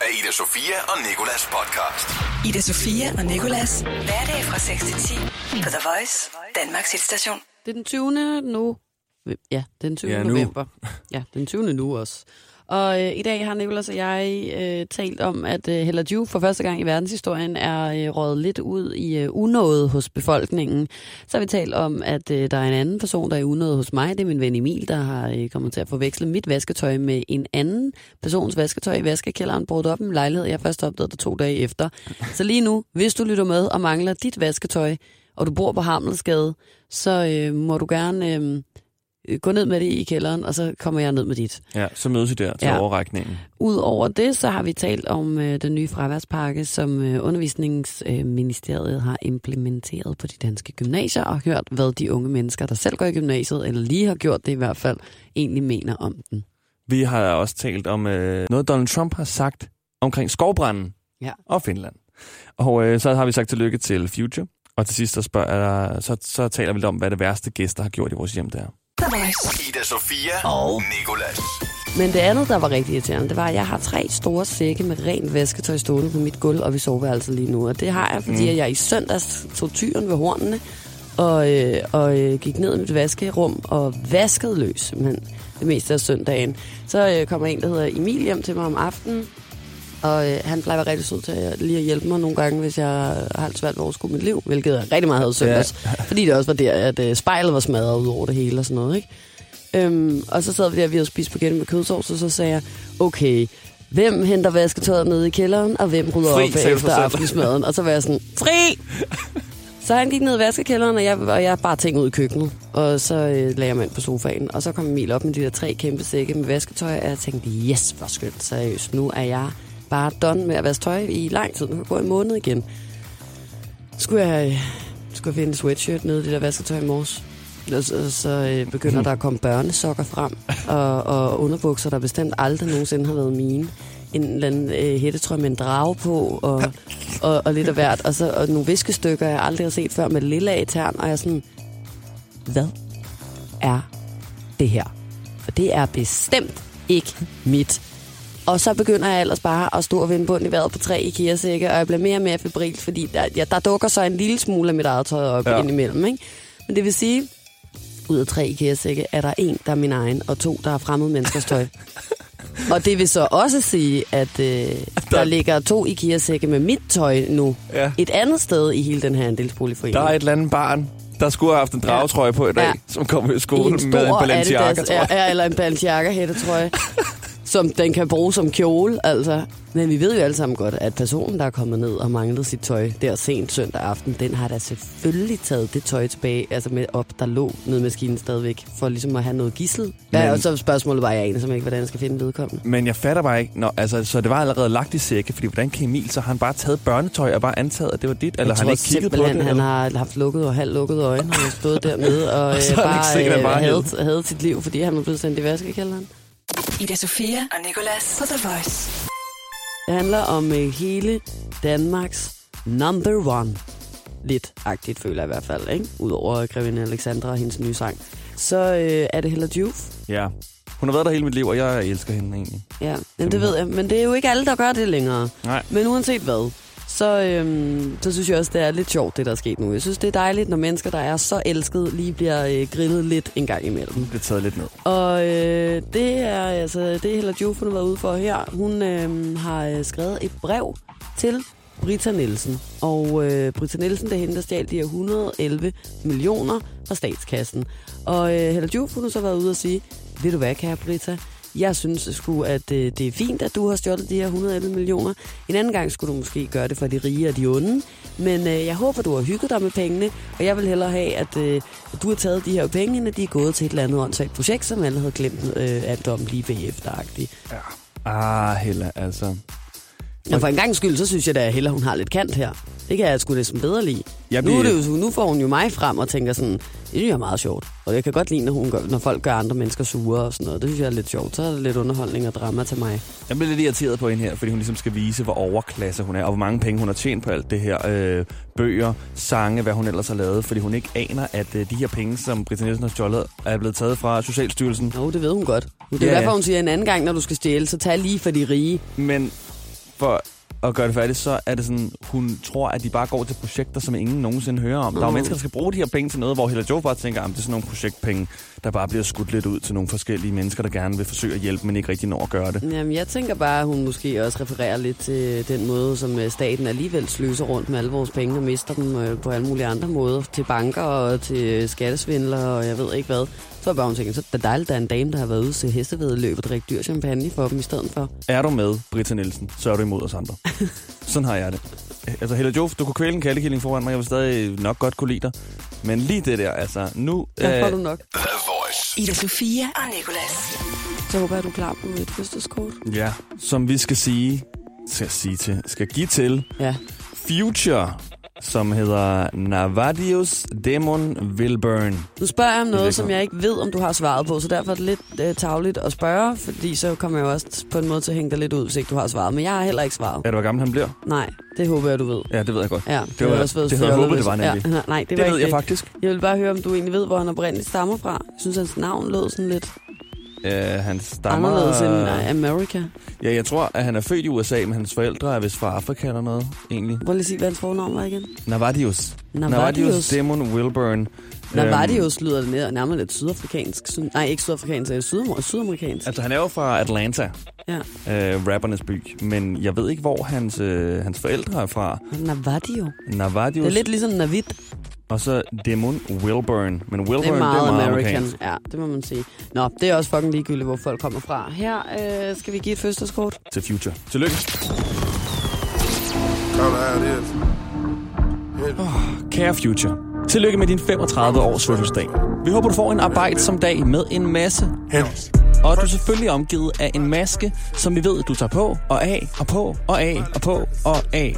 af Ida Sofia og Nikolas podcast. Ida Sofia og Nikolas. Hverdag fra 6 til 10 på The Voice, Danmarks hitstation. Det er den 20. nu. Ja, den 20. Ja, nu. november. Ja, den 20. nu også. Og øh, i dag har Nicolas og jeg øh, talt om, at øh, Hella Juve for første gang i verdenshistorien er øh, røget lidt ud i øh, unåde hos befolkningen. Så har vi talt om, at øh, der er en anden person, der er i unåde hos mig. Det er min ven Emil, der har øh, kommet til at forveksle mit vasketøj med en anden persons vasketøj i vaskekælderen, brugt op en lejlighed. Jeg først opdagede det to dage efter. Så lige nu, hvis du lytter med og mangler dit vasketøj, og du bor på Hamlesgade, så øh, må du gerne øh, gå ned med det i kælderen, og så kommer jeg ned med dit. Ja, så mødes vi der til Ja. overrækningen. Udover det, så har vi talt om øh, den nye fraværspakke, som øh, Undervisningsministeriet øh, har implementeret på de danske gymnasier, og hørt, hvad de unge mennesker, der selv går i gymnasiet, eller lige har gjort det i hvert fald, egentlig mener om den. Vi har også talt om øh, noget, Donald Trump har sagt omkring skovbranden Ja. og Finland. Og øh, så har vi sagt tillykke til Future. Og til sidst så, spørger, så, så taler vi lidt om, hvad det værste gæster har gjort i vores hjem der. Ida Sofia og Nikolas. Men det andet, der var rigtig irriterende, det var, at jeg har tre store sække med rent vasketøj stående på mit gulv og vi soveværelset lige nu. Og det har jeg, fordi mm. jeg i søndags tog tyren ved hornene og, øh, og øh, gik ned i mit vaskerum og vaskede løs, men det meste af søndagen. Så øh, kommer en, der hedder Emil hjem til mig om aftenen, og øh, han plejer at være rigtig sød til at, lige at hjælpe mig nogle gange, hvis jeg har lidt svært ved at overskue mit liv, hvilket jeg rigtig meget havde søndags. Ja. Fordi det også var der, at øh, spejlet var smadret ud over det hele og sådan noget, ikke? Øhm, og så sad vi der, vi havde spist spaghetti med kødsovs, og så sagde jeg, okay, hvem henter vasketøjet nede i kælderen, og hvem rydder Fri, op efter aftensmaden? Og så var jeg sådan, fri! Så han gik ned i vaskekælderen, og jeg, og jeg bare tænkte ud i køkkenet. Og så øh, lagde jeg mig ind på sofaen, og så kom Emil op med de der tre kæmpe sække med vasketøj, og jeg tænkte, yes, hvor skønt, seriøst. Nu er jeg bare done med at vaske tøj i lang tid. Nu kan jeg gå en måned igen. Skulle jeg, øh, skulle jeg finde en sweatshirt nede i det der vasketøj i morges. Og så, så øh, begynder der at komme børnesokker frem, og, og underbukser, der bestemt aldrig nogensinde har været mine. En eller anden øh, hættetrøje med en drage på, og, og, og lidt af hvert. Og, så, og nogle viskestykker, jeg aldrig har set før, med lilla i tern, og jeg er sådan, hvad er det her? For det er bestemt ikke mit. Og så begynder jeg ellers bare at stå og vende bunden i vejret på tre IKEA-sække, og jeg bliver mere og mere febril, fordi der, ja, der dukker så en lille smule af mit eget tøj op ja. Ja. indimellem. Ikke? Men det vil sige, ud af tre IKEA-sække er der en, der er min egen, og to, der er fremmede menneskers tøj. og det vil så også sige, at øh, der ligger to IKEA-sække med mit tøj nu, Ja. et andet sted i hele den her andelsboligforening. Der er et eller andet barn, der skulle have haft en dragetrøje på i dag, Ja. ja. som kommer i I skole med en Balenciaga, Adidas, tror jeg. ja, ja, eller en Balenciaga hættetrøje, som den kan bruge som kjole, altså. Men vi ved jo alle sammen godt, at personen, der er kommet ned og manglet sit tøj der sent søndag aften, den har da selvfølgelig taget det tøj tilbage, altså med op, der lå nede i maskinen stadigvæk, for ligesom at have noget gissel. Ja, og så spørgsmålet var, jeg aner simpelthen ikke, hvordan jeg skal finde vedkommende. Men jeg fatter bare ikke, Nå, altså, så det var allerede lagt i sække, fordi hvordan kan Emil, så har han bare taget børnetøj og bare antaget, at det var dit, eller jeg har han tror ikke kigget på det? han eller? har haft lukket og halvt lukket øjne, og stået dernede og, øh, han ikke bare, sikker, han øh, bare havde, havde sit liv, fordi han var blevet sendt i vaskekælderen. Ida Sofia og Nikolas på The Voice. Det handler om øh, hele Danmarks number one. Lidt agtigt føler jeg i hvert fald, ikke? Udover Grevinde Alexandra og hendes nye sang. Så øh, er det Hella Juf. Ja. Hun har været der hele mit liv, og jeg elsker hende egentlig. Ja, Jamen, det ved jeg. Men det er jo ikke alle, der gør det længere. Nej. Men uanset hvad, så, øhm, så synes jeg også, det er lidt sjovt, det der er sket nu. Jeg synes, det er dejligt, når mennesker, der er så elskede, lige bliver øh, grillet lidt en gang imellem. Det bliver taget lidt ned. Og øh, det er altså det, Hella Juf, hun har været ude for her. Hun øh, har skrevet et brev til Britta Nielsen. Og øh, Britta Nielsen, det er hende, der stjal de her 111 millioner fra statskassen. Og øh, Hella Juf, hun har så været ude og sige, ved du hvad, kære Britta, jeg synes sgu, at øh, det er fint, at du har stjålet de her 111 millioner. En anden gang skulle du måske gøre det for de rige og de onde. Men øh, jeg håber, du har hygget dig med pengene, og jeg vil hellere have, at øh, du har taget de her penge, at de er gået til et eller andet åndssvagt projekt, som alle havde glemt øh, alt om lige bagefter -agtigt. Ah, Hella, altså. Og for en gang skyld, så synes jeg da, at Hella, hun har lidt kant her. Det kan jeg sgu næsten bedre lide. Jeg Nu, er det jo, nu får hun jo mig frem og tænker sådan, det synes jeg er meget sjovt. Og jeg kan godt lide, når, hun gør, når folk gør andre mennesker sure og sådan noget. Det synes jeg er lidt sjovt. Så er det lidt underholdning og drama til mig. Jeg bliver lidt irriteret på hende her, fordi hun ligesom skal vise, hvor overklasse hun er, og hvor mange penge hun har tjent på alt det her. Øh, bøger, sange, hvad hun ellers har lavet, fordi hun ikke aner, at øh, de her penge, som Britta Nielsen har stjålet, er blevet taget fra Socialstyrelsen. Jo, det ved hun godt. Det er Ja, ja, derfor, ja. hun siger, en anden gang, når du skal stjæle, så tag lige for de rige. Men for at gøre det færdigt, så er det sådan, hun tror, at de bare går til projekter, som ingen nogensinde hører om. Mm. Der er jo mennesker, der skal bruge de her penge til noget, hvor Hella Joe bare tænker, at det er sådan nogle projektpenge, der bare bliver skudt lidt ud til nogle forskellige mennesker, der gerne vil forsøge at hjælpe, men ikke rigtig når at gøre det. Jamen, jeg tænker bare, at hun måske også refererer lidt til den måde, som øh, staten alligevel sløser rundt med alle vores penge og mister dem øh, på alle mulige andre måder. Til banker og til skattesvindlere og jeg ved ikke hvad. Så er bare hun tænker, så er det dejligt, at der er en dame, der har været ude til hestevedløb og drikke dyr champagne for dem i stedet for. Er du med, Britta Nielsen, så er du imod os andre. sådan har jeg det. Altså, Hella Jof, du kunne kvæle en kattekilling foran mig, jeg vil stadig nok godt kunne lide dig. Men lige det der, altså, nu... Der får du nok. The Voice. Ida Sofia og Nicolas. Så håber jeg, du er klar på et fødselskort. Ja, som vi skal sige, skal sige til, skal give til Ja. Future, som hedder Navadius Demon Wilburn. Nu spørger jeg om Det noget, som jeg ikke ved, om du har svaret på, så derfor er det lidt øh, tavligt at spørge, fordi så kommer jeg jo også på en måde til at hænge dig lidt ud, hvis ikke du har svaret. Men jeg har heller ikke svaret. Er du, hvor gammel han bliver? Nej, det håber jeg, du ved. Ja, det ved jeg godt. Ja, det var, havde også været det havde jeg håbet, det var nemlig. Ja, nej, det, Det, var det ved ikke jeg faktisk. Jeg vil bare høre, om du egentlig ved, hvor han oprindeligt stammer fra. Jeg synes, hans navn lød sådan lidt Uh, han stammer... anderledes end øh, America. Ja, jeg tror, at han er født i USA, men hans forældre er vist fra Afrika eller noget, egentlig. Prøv lige at sige, hvad hans fornavn var igen. Navadius. Navadius. Demon Wilburn. Navadius lyder det nær- nærmere lidt sydafrikansk. Syd, nej, ikke sydafrikansk, øh, syd, sydamerikansk. Altså, han er jo fra Atlanta, Ja. øh, rappernes by. Men jeg ved ikke, hvor hans, øh, hans forældre er fra. Navadio. Navadius. Det er lidt ligesom Navid. Og så Demon Wilburn. Men Wilburn, Det er meget, det er meget American. amerikansk. Ja, det må man sige. Nå, det er også fucking ligegyldigt, hvor folk kommer fra. Her øh, skal vi give et fødselskort. Til Future. Tillykke. Is. Kære Future. Tillykke med din 35 års fødselsdag. Vi håber, du får en arbejdsom dag med en masse. Og du er selvfølgelig omgivet af en maske, som vi ved, du tager på og af og på og af og på og af.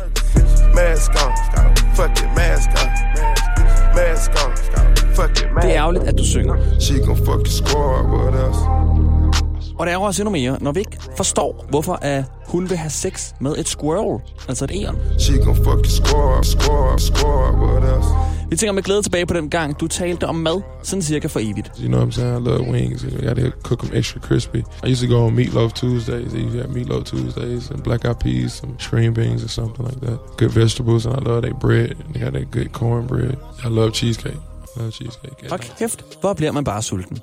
Mask on. Fuck it, mask on. Mask on. Fuck it, mask Det er ærgerligt, at du synger. She gon' fuck your squad with us. Og det er også endnu mere, når vi ikke forstår, hvorfor at hun vil have sex med et squirrel, altså et æren. She gon' fuck your squad, squad, squad with us. Vi tænker med glæde tilbage på den gang, du talte om mad, sådan cirka for evigt. You know what I'm saying? I love wings. You gotta cook them extra crispy. I used to go on meatloaf Tuesdays. They usually have meatloaf Tuesdays and black eyed peas, some string beans or something like that. Good vegetables, and I love their bread. And they got that good cornbread. I love cheesecake. I love cheesecake. Hold kæft, hvor bliver man bare sulten.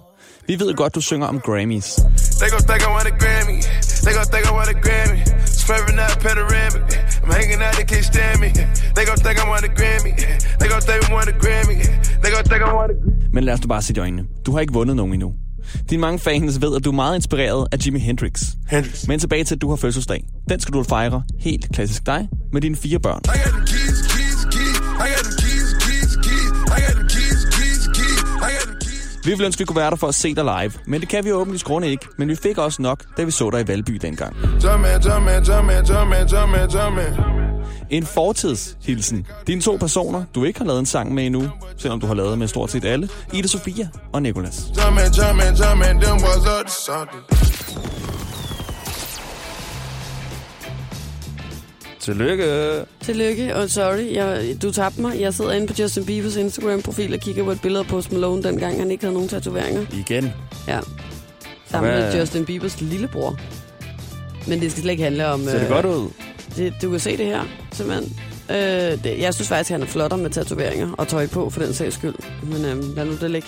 Vi ved godt, du synger om Grammys. They gon' think I want a Grammy. They gon' think I want a Grammy. Swerving out panoramic. I'm hanging out, they can't stand me. They gon' think I want a Grammy. They gon' think I want a Grammy. They gon' think I want a Grammy. Men lad os du bare i øjnene. Du har ikke vundet nogen endnu. Dine mange fans ved, at du er meget inspireret af Jimi Hendrix. Hendrix. Men tilbage til, at du har fødselsdag. Den skal du fejre helt klassisk dig med dine fire børn. I got keys, keys. Vi ville ønske, vi kunne være der for at se dig live, men det kan vi jo åbenlyst grunde ikke. Men vi fik også nok, da vi så dig i Valby dengang. En fortidshilsen. Dine to personer, du ikke har lavet en sang med endnu, selvom du har lavet med stort set alle, Ida Sofia og Nikolas. Tillykke! Tillykke, og sorry, jeg, du tabte mig. Jeg sidder inde på Justin Biebers Instagram-profil og kigger på et billede af Post Malone, dengang han ikke havde nogen tatoveringer. Igen. Ja. Sammen Hvad- med Justin Biebers lillebror. Men det skal slet ikke handle om... Ser det godt ud? Det, du kan se det her, simpelthen. Øh, det, jeg synes faktisk, han er flottere med tatoveringer og tøj på, for den sags skyld. Men øh, lad nu det ligge.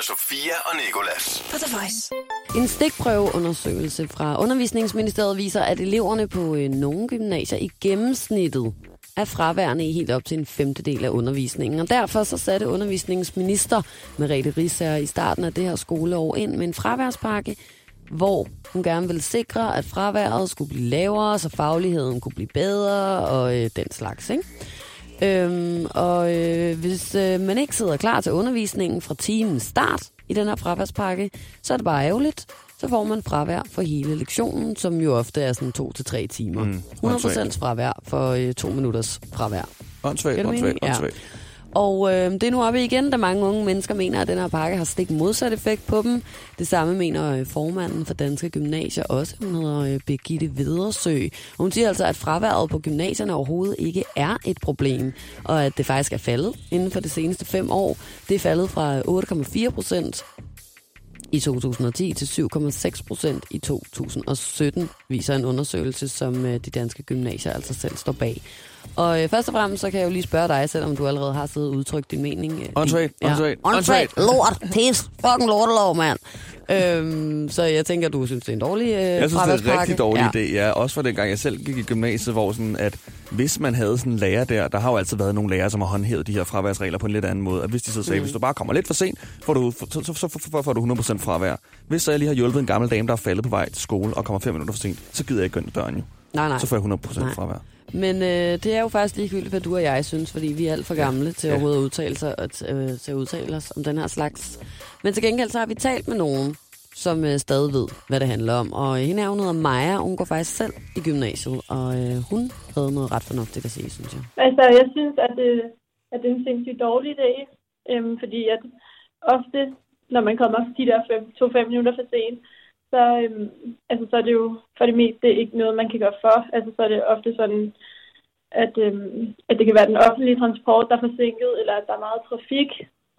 Ida Sofia og Nikolas. På The Voice. En stikprøveundersøgelse fra Undervisningsministeriet viser, at eleverne på øh, nogle gymnasier i gennemsnittet er fraværende i helt op til en femtedel af undervisningen. Og derfor så satte undervisningsminister Merete Risser i starten af det her skoleår ind med en fraværspakke, hvor hun gerne ville sikre, at fraværet skulle blive lavere, så fagligheden kunne blive bedre og øh, den slags. Ikke? Øhm, og øh, hvis øh, man ikke sidder klar til undervisningen fra timens start i den her fraværspakke, så er det bare ærgerligt. Så får man fravær for hele lektionen, som jo ofte er sådan to til tre timer. Mm, Mm, 100% fravær for øh, to minutters fravær. Åndssvagt, åndssvagt, åndssvagt. Og øh, det er nu oppe igen, da mange unge mennesker mener, at den her pakke har stik modsat effekt på dem. Det samme mener øh, formanden for Danske Gymnasier også. Hun hedder øh, Birgitte Vedersø. Og hun siger altså, at fraværet på gymnasierne overhovedet ikke er et problem, og at det faktisk er faldet inden for de seneste fem år. Det er faldet fra 8,4 procent i 2010 til 7,6 procent i 2017, viser en undersøgelse, som øh, de danske gymnasier altså selv står bag. Og øh, først og fremmest, så kan jeg jo lige spørge dig, selvom du allerede har siddet og udtrykt din mening. øh, Åndssvagt, din- åndssvagt, åndssvagt, lort, pis, fucking lortelov, mand. Øhm, så jeg tænker, du synes, det er en dårlig øh, Jeg synes, det er en rigtig dårlig ja. idé. Ja, også for den gang, jeg selv gik i gymnasiet, hvor sådan, at hvis man havde sådan en lærer der, der har jo altid været nogle lærere, som har håndhævet de her fraværsregler på en lidt anden måde. At hvis de så sagde, mm. hvis du bare kommer lidt for sent, får du, så, så, så, så får du 100% fravær. Hvis så jeg lige har hjulpet en gammel dame, der er faldet på vej til skole og kommer fem minutter for sent, så gider jeg ikke gå ind ad døren jo. Nej, nej. Så får jeg 100% Nej. fravær. Men øh, det er jo faktisk ligegyldigt, hvad du og jeg synes, fordi vi er alt for gamle til Ja. overhovedet at udtale, sig, og t- øh, til at udtale os om den her slags. Men til gengæld så har vi talt med nogen, som øh, stadig ved, hvad det handler om. Og øh, hende er hun hedder Maja, hun går faktisk selv i gymnasiet, og øh, hun havde noget ret fornuftigt at sige, synes jeg. Altså, jeg synes, at det, at det er en sindssygt dårlig dag, øhm, fordi at ofte, når man kommer de der fem, to-fem minutter for sent, så, øhm, altså, så er det jo for det meste ikke noget, man kan gøre for. Altså, så er det ofte sådan, at, øhm, at det kan være den offentlige transport, der er forsinket, eller at der er meget trafik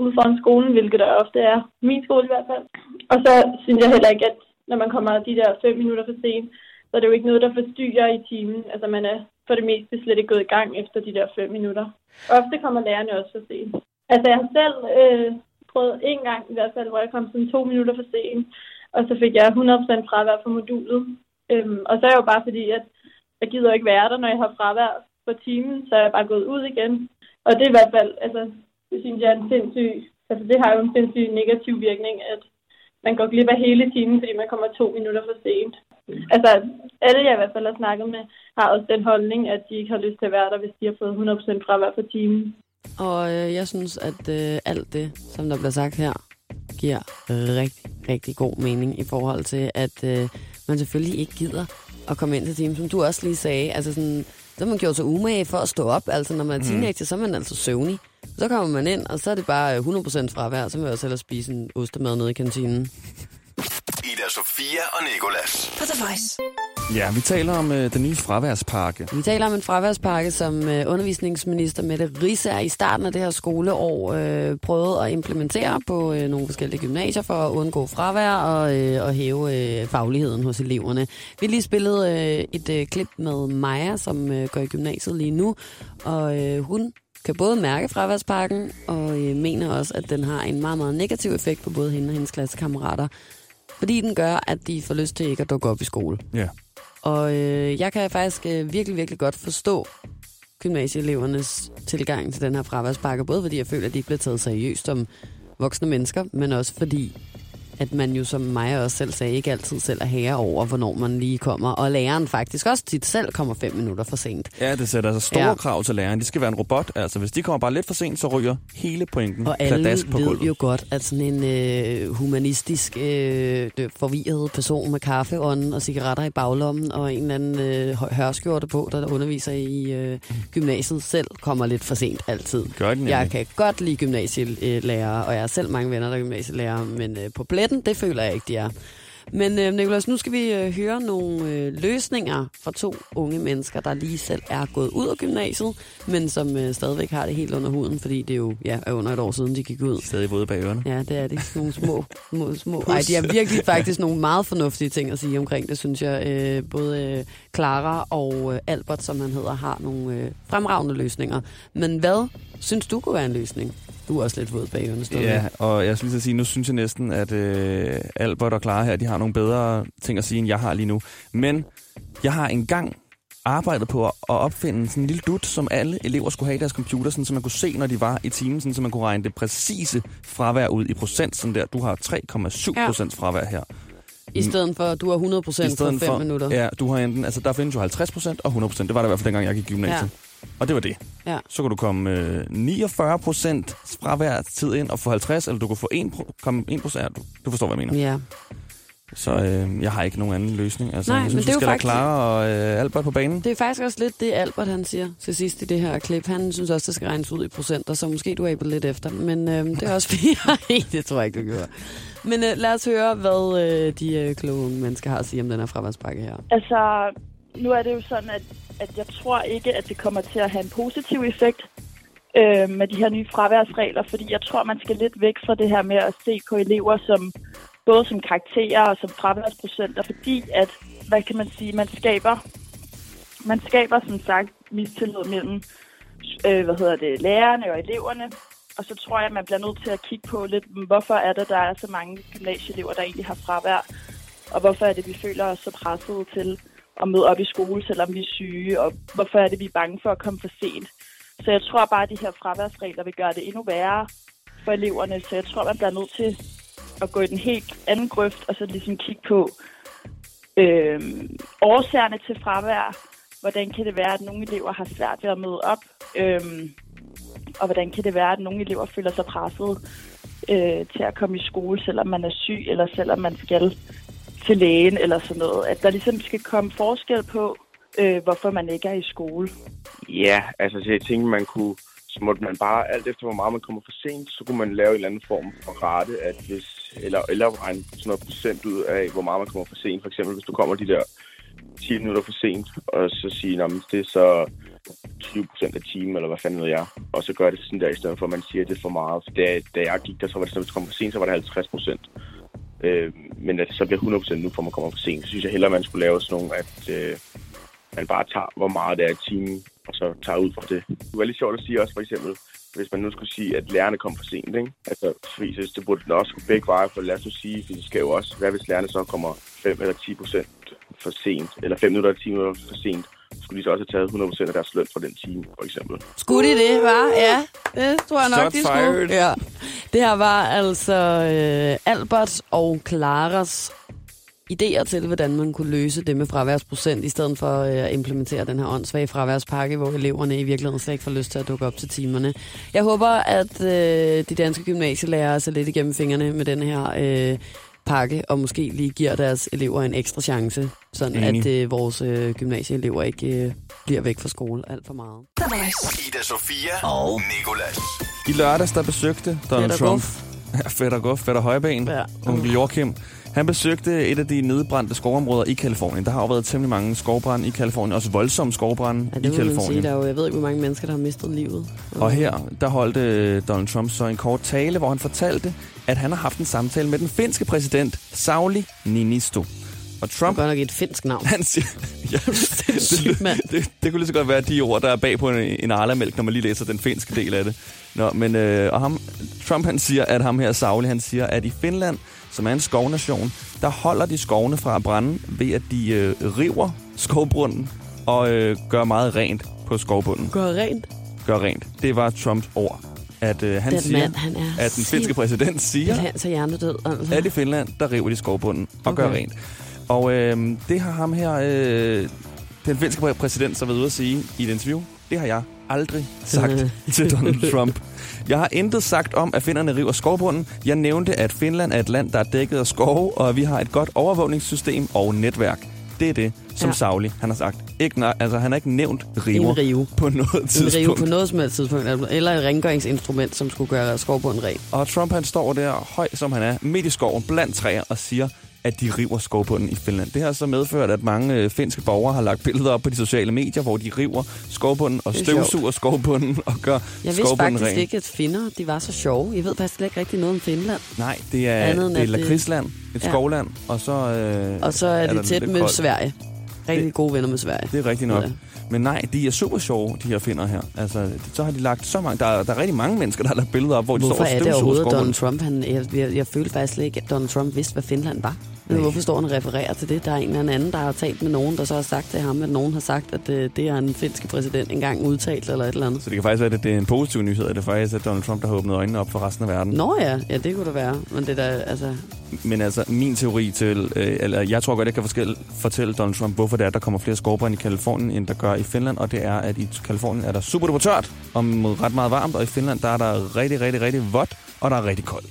ude foran skolen, hvilket der ofte er. Min skole i hvert fald. Og så synes jeg heller ikke, at når man kommer de der fem minutter for sent, så er det jo ikke noget, der forstyrrer i timen. Altså man er for det meste slet ikke gået i gang efter de der fem minutter. Ofte kommer lærerne også for sent. Altså jeg har selv øh, prøvet en gang i hvert fald, hvor jeg kom sådan to minutter for sent, og så fik jeg 100% fravær for modulet. Øhm, og så er det jo bare fordi, at jeg gider ikke være der, når jeg har fravær for timen, så er jeg bare gået ud igen. Og det er i hvert fald, altså, det synes jeg er en sindssyg, altså det har jo en sindssyg negativ virkning, at man går glip af hele timen, fordi man kommer to minutter for sent. Altså, alle jeg i hvert fald har snakket med, har også den holdning, at de ikke har lyst til at være der, hvis de har fået 100% fravær for timen. Og øh, jeg synes, at øh, alt det, som der bliver sagt her, giver rigtig, rigtig god mening i forhold til, at øh, man selvfølgelig ikke gider at komme ind til timen, som du også lige sagde. Altså sådan, så har man gjort sig umage for at stå op. Altså når man er teenager, så er man altså søvnig. Så kommer man ind, og så er det bare øh, 100% fravær. Så vil jeg også hellere spise en ostemad nede i kantinen. Ida Sofia og Nikolas. På The Voice. Ja, vi taler om øh, den nye fraværspakke. Vi taler om en fraværspakke, som øh, undervisningsminister Mette Risser i starten af det her skoleår øh, prøvede at implementere på øh, nogle forskellige gymnasier for at undgå fravær og, øh, og hæve øh, fagligheden hos eleverne. Vi har lige spillet øh, et øh, klip med Maja, som øh, går i gymnasiet lige nu, og øh, hun kan både mærke fraværspakken, og øh, mener også, at den har en meget, meget negativ effekt på både hende og hendes klassekammerater, fordi den gør, at de får lyst til ikke at dukke op i skole. Ja. Og øh, jeg kan faktisk øh, virkelig, virkelig godt forstå gymnasieelevernes tilgang til den her fraværspakke. Både fordi jeg føler, at de ikke bliver taget seriøst som voksne mennesker, men også fordi, at man jo som mig også selv sagde, ikke altid selv er herre over, hvornår man lige kommer. Og læreren faktisk også tit selv kommer fem minutter for sent. Ja, det sætter altså store Ja. krav til læreren. De skal være en robot. Altså, hvis de kommer bare lidt for sent, så ryger hele pointen Og alle på ved gulvet. jo godt, at sådan en øh, humanistisk, øh, forvirret person med kaffeånden og cigaretter i baglommen og en eller anden øh, hø- hørskjorte på, der underviser i øh, gymnasiet, selv kommer lidt for sent altid. Gør den Jeg kan godt lide gymnasielærere, og jeg har selv mange venner, der er gymnasielærere, men øh, på pletten, det føler jeg ikke, de er. Men øh, Nicolas, nu skal vi øh, høre nogle øh, løsninger fra to unge mennesker, der lige selv er gået ud af gymnasiet, men som øh, stadigvæk har det helt under huden, fordi det jo ja, er under et år siden, de gik ud. Stadig våde bag ørerne. Ja, det er det. Nogle små, små, små. Ej, de har virkelig faktisk nogle meget fornuftige ting at sige omkring det, synes jeg. Øh, både øh, Clara og øh, Albert, som han hedder, har nogle øh, fremragende løsninger. Men hvad synes du kunne være en løsning? Du er også lidt våd bag stadigvæk. Ja, og jeg skal lige sige, nu synes jeg næsten, at øh, Albert og Clara her, de har nogle bedre ting at sige, end jeg har lige nu. Men jeg har engang arbejdet på at opfinde sådan en lille dut, som alle elever skulle have i deres computer, sådan, så man kunne se, når de var i timen, sådan, så man kunne regne det præcise fravær ud i procent. Sådan der. Du har 3,7 procent fravær her. I stedet for, at du har 100 procent på 5 minutter. Ja, du har enten, altså der findes jo 50 procent og 100 procent. Det var der i hvert fald dengang, jeg gik i gymnasiet. Ja. Og det var det. Ja. Så kunne du komme øh, 49 procent fravær tid ind og få 50, eller du kunne få 1, pro- komme 1 procent. Du, du forstår, hvad jeg mener. Ja. Så øh, jeg har ikke nogen anden løsning. Altså, Nej, jeg men synes, det er vi jo skal faktisk- Clara og øh, Albert på banen. Det er faktisk også lidt det, Albert han siger til sidst i det her klip. Han synes også, det skal regnes ud i procenter, så måske du er på lidt efter. Men øh, det er også fordi, Nej, det tror jeg ikke, du gjorde. Men øh, lad os høre, hvad øh, de øh, kloge unge mennesker har at sige om den her fraværspakke her. Altså, nu er det jo sådan, at, at jeg tror ikke, at det kommer til at have en positiv effekt øh, med de her nye fraværsregler, fordi jeg tror, man skal lidt væk fra det her med at se på elever som både som karakterer og som fraværsprocenter, fordi at, hvad kan man sige, man skaber, man skaber som sagt mistillid mellem, øh, hvad hedder det, lærerne og eleverne, og så tror jeg, at man bliver nødt til at kigge på lidt, hvorfor er det, der er så mange gymnasieelever, der egentlig har fravær, og hvorfor er det, vi føler os så presset til at møde op i skole, selvom vi er syge, og hvorfor er det, vi er bange for at komme for sent. Så jeg tror bare, at de her fraværsregler vil gøre det endnu værre for eleverne, så jeg tror, man bliver nødt til at gå i den helt anden grøft, og så ligesom kigge på øh, årsagerne til fravær. Hvordan kan det være, at nogle elever har svært ved at møde op? Øh, og hvordan kan det være, at nogle elever føler sig presset øh, til at komme i skole, selvom man er syg, eller selvom man skal til lægen, eller sådan noget. At der ligesom skal komme forskel på, øh, hvorfor man ikke er i skole. Ja, altså så jeg tænkte, man kunne, så måtte man bare, alt efter hvor meget man kommer for sent, så kunne man lave en eller anden form for rate, at hvis, eller, eller regne sådan noget procent ud af, hvor meget man kommer for sent. For eksempel, hvis du kommer de der 10 minutter for sent, og så sige, at det er så 20 procent af timen, eller hvad fanden ved jeg. Og så gør det sådan der, i stedet for, at man siger, at det er for meget. For da, da jeg gik der, så var det sådan, hvis du kom for sent, så var det 50 procent. Øh, men at det så bliver 100% nu, for man kommer for sent. Så synes jeg hellere, man skulle lave sådan nogle, at øh, man bare tager, hvor meget det er i timen, og så tager ud fra det. Det var lidt sjovt at sige også, for eksempel, hvis man nu skulle sige, at lærerne kom for sent, ikke? Altså, fordi så det burde den også gå begge veje, for lad os nu sige, for det skal jo også, hvad hvis lærerne så kommer 5 eller 10 procent for sent, eller 5 minutter eller 10 minutter for sent, skulle de så også have taget 100 procent af deres løn fra den time, for eksempel. Skulle de det, var? Ja, det tror jeg nok, Shot de fired. skulle. Ja. Det her var altså øh, Albert og Claras idéer til, hvordan man kunne løse det med fraværsprocent, i stedet for øh, at implementere den her åndssvage fraværspakke, hvor eleverne i virkeligheden slet ikke får lyst til at dukke op til timerne. Jeg håber, at øh, de danske gymnasielærere ser lidt igennem fingrene med den her øh, pakke, og måske lige giver deres elever en ekstra chance, sådan Enig. at øh, vores øh, gymnasieelever ikke øh, bliver væk fra skole alt for meget. Ida Sofia og Nikolas. I lørdags, der besøgte Donald Fætter Trump... Guf. Ja, Fætter Guff, Fætter Højben, ja. onkel Joachim. Han besøgte et af de nedbrændte skovområder i Kalifornien. Der har jo været temmelig mange skovbrænde i Kalifornien, også voldsomme skovbrænde Ja, i man sige. Kalifornien. Der er jo, jeg ved ikke, hvor mange mennesker, der har mistet livet. Og her, der holdt øh, Donald Trump så en kort tale, hvor han fortalte, at han har haft en samtale med den finske præsident, Sauli Niinisto. Og Det Trump, er godt nok et finsk navn. han siger... Ja, Sindssygt, mand. det, det kunne lige så godt være de ord, der er bag på en, en Arla-mælk, når man lige læser den finske del af det. Nå, men øh, og ham, Trump han siger, at ham her Sauli, han siger, at i Finland, som er en skovnation, der holder de skovene fra at brænde ved, at de øh, river skovbrunden og øh, gør meget rent på skovbunden. Gør rent. Gør rent. Det var Trumps ord. At øh, han Den siger, mand, han er at den finske præsident siger, Han så hjernedød. Altså. at i Finland, der river de skovbunden og okay. gør rent. Og øh, det har ham her, øh, den finske præ- præsident, så været ude at sige i et interview, det har jeg aldrig sagt til Donald Trump. Jeg har intet sagt om, at finnerne river skovbunden. Jeg nævnte, at Finland er et land, der er dækket af skove, og at vi har et godt overvågningssystem og netværk. Det er det, som Ja. Sauli han har sagt. Ikke, nej, altså, han har ikke nævnt river En rive. på noget En rive tidspunkt. på noget som helst tidspunkt. Eller et rengøringsinstrument, som skulle gøre skovbunden ren. Og Trump han står der, høj som han er, midt i skoven, blandt træer, og siger, at de river skovbunden i Finland. Det har så medført, at mange øh, finske borgere har lagt billeder op på de sociale medier, hvor de river skovbunden og Det er støvsuger skovbunden og gør Jeg vidste faktisk ren. ikke, at finner de var så sjove. Jeg ved faktisk slet ikke rigtig noget om Finland. Nej, det er, Andet det er det- lakridsland, et Ja. skovland, og så... Øh, Og så er, der de tæt med koldt. Sverige. Rigtig gode venner med Sverige. Det er rigtigt nok. Ja. Men nej, de er super sjove, de her finder her. Altså, så har de lagt så mange... Der er, der er rigtig mange mennesker, der har lagt billeder op, hvor de Hvorfor står og er det overhovedet. Donald Trump... Han, jeg, jeg, jeg følte faktisk slet ikke, at Donald Trump vidste, hvad Finland var. Nej. hvorfor står han refererer til det? Der er en eller anden, der har talt med nogen, der så har sagt til ham, at nogen har sagt, at øh, det er en finske præsident engang udtalt eller et eller andet. Så det kan faktisk være, at det er en positiv nyhed, at det faktisk er Donald Trump, der har åbnet øjnene op for resten af verden. Nå ja, ja, det kunne det være. Men det der, altså... Men altså, min teori til, øh, eller jeg tror godt, jeg kan fortælle, fortælle Donald Trump, hvorfor det er, at der kommer flere skovbrænde i Kalifornien, end der gør i Finland. Og det er, at i Kalifornien er der super duper tørt, og ret meget varmt, og i Finland, der er der rigtig, rigtig, rigtig vådt, og der er rigtig koldt.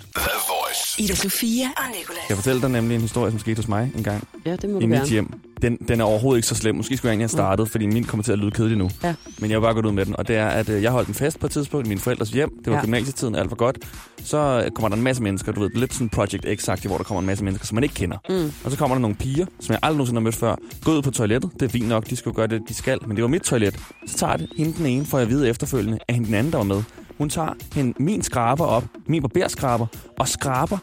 Ida Sofia og Nicolas. Jeg fortæller dig nemlig en historie, som skete hos mig en gang Ja, det må i du mit gerne. hjem. Den, den er overhovedet ikke så slem. Måske skulle jeg egentlig have startet, fordi min kommer til at lyde kedelig nu. Ja. Men jeg vil bare gå ud med den. Og det er, at øh, jeg holdt en fest på et tidspunkt i mine forældres hjem. Det var Ja. ja. gymnasietiden, alt var godt. Så øh, kommer der en masse mennesker, du ved, lidt sådan Project x hvor der kommer en masse mennesker, som man ikke kender. Mm. Og så kommer der nogle piger, som jeg aldrig nogensinde har mødt før. Gå ud på toilettet. Det er fint nok, de skal jo gøre det, de skal. Men det var mit toilet. Så tager det hende den ene, får jeg at vide efterfølgende, at hende den anden, der var med. Hun tager hende, min skraber op, min barberskraber, og skraber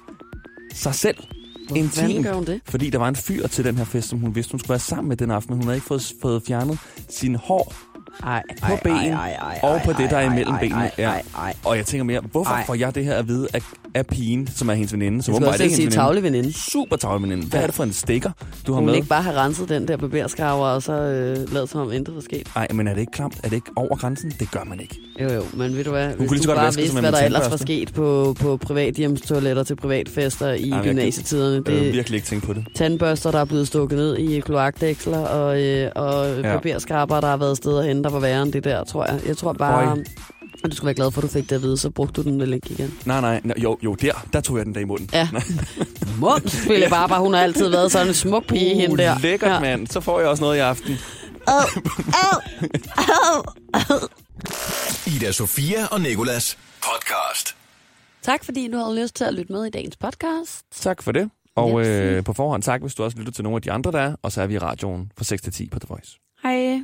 sig selv fanden gør hun det? Fordi der var en fyr til den her fest, som hun vidste, hun skulle være sammen med den aften, men hun havde ikke fået, fået fjernet sin hår Ej, på ben og på det, der er imellem benene. Ja. Og jeg tænker mere, hvorfor Ej. får jeg det her at vide af, af pigen, som er hendes veninde? Jeg skulle åbenbart også ikke sige tavle veninde. Super tavle veninde. Hvad er det for en stikker, du har Hun med? ikke bare have renset den der barberskraver, og så øh, lavet som om intet var sket. Nej, men er det ikke klamt? Er det ikke over grænsen? Det gør man ikke. Jo, jo, men ved du hvad? kunne lige Hvis så du godt bare vidste, med hvad der ellers var sket på, på privathjemstoiletter til privatfester i jeg gymnasietiderne. Jeg Det virkelig ikke tænkt på det. tandbørster, der er blevet stukket ned i kloakdæksler, og, øh, og ja. barberskraber, der har været steder hen, der var værre end det der, tror jeg. Jeg tror bare, Øj. At du skulle være glad for, at du fik det at vide, så brugte du den vel ikke igen. Nej, nej, nej, jo, jo, der, der tog jeg den der i munden. Ja. Mums, Philip Barber, hun har altid været sådan en smuk pige, uh, hende der. lækkert, Ja. mand. Så får jeg også noget i aften. Ida Sofia og Nikolas podcast. Tak, fordi du havde lyst til at lytte med i dagens podcast. Tak for det. Og Merci. øh, på forhånd tak, hvis du også lytter til nogle af de andre, der er. Og så er vi i radioen fra 6 til 10 på The Voice. Hej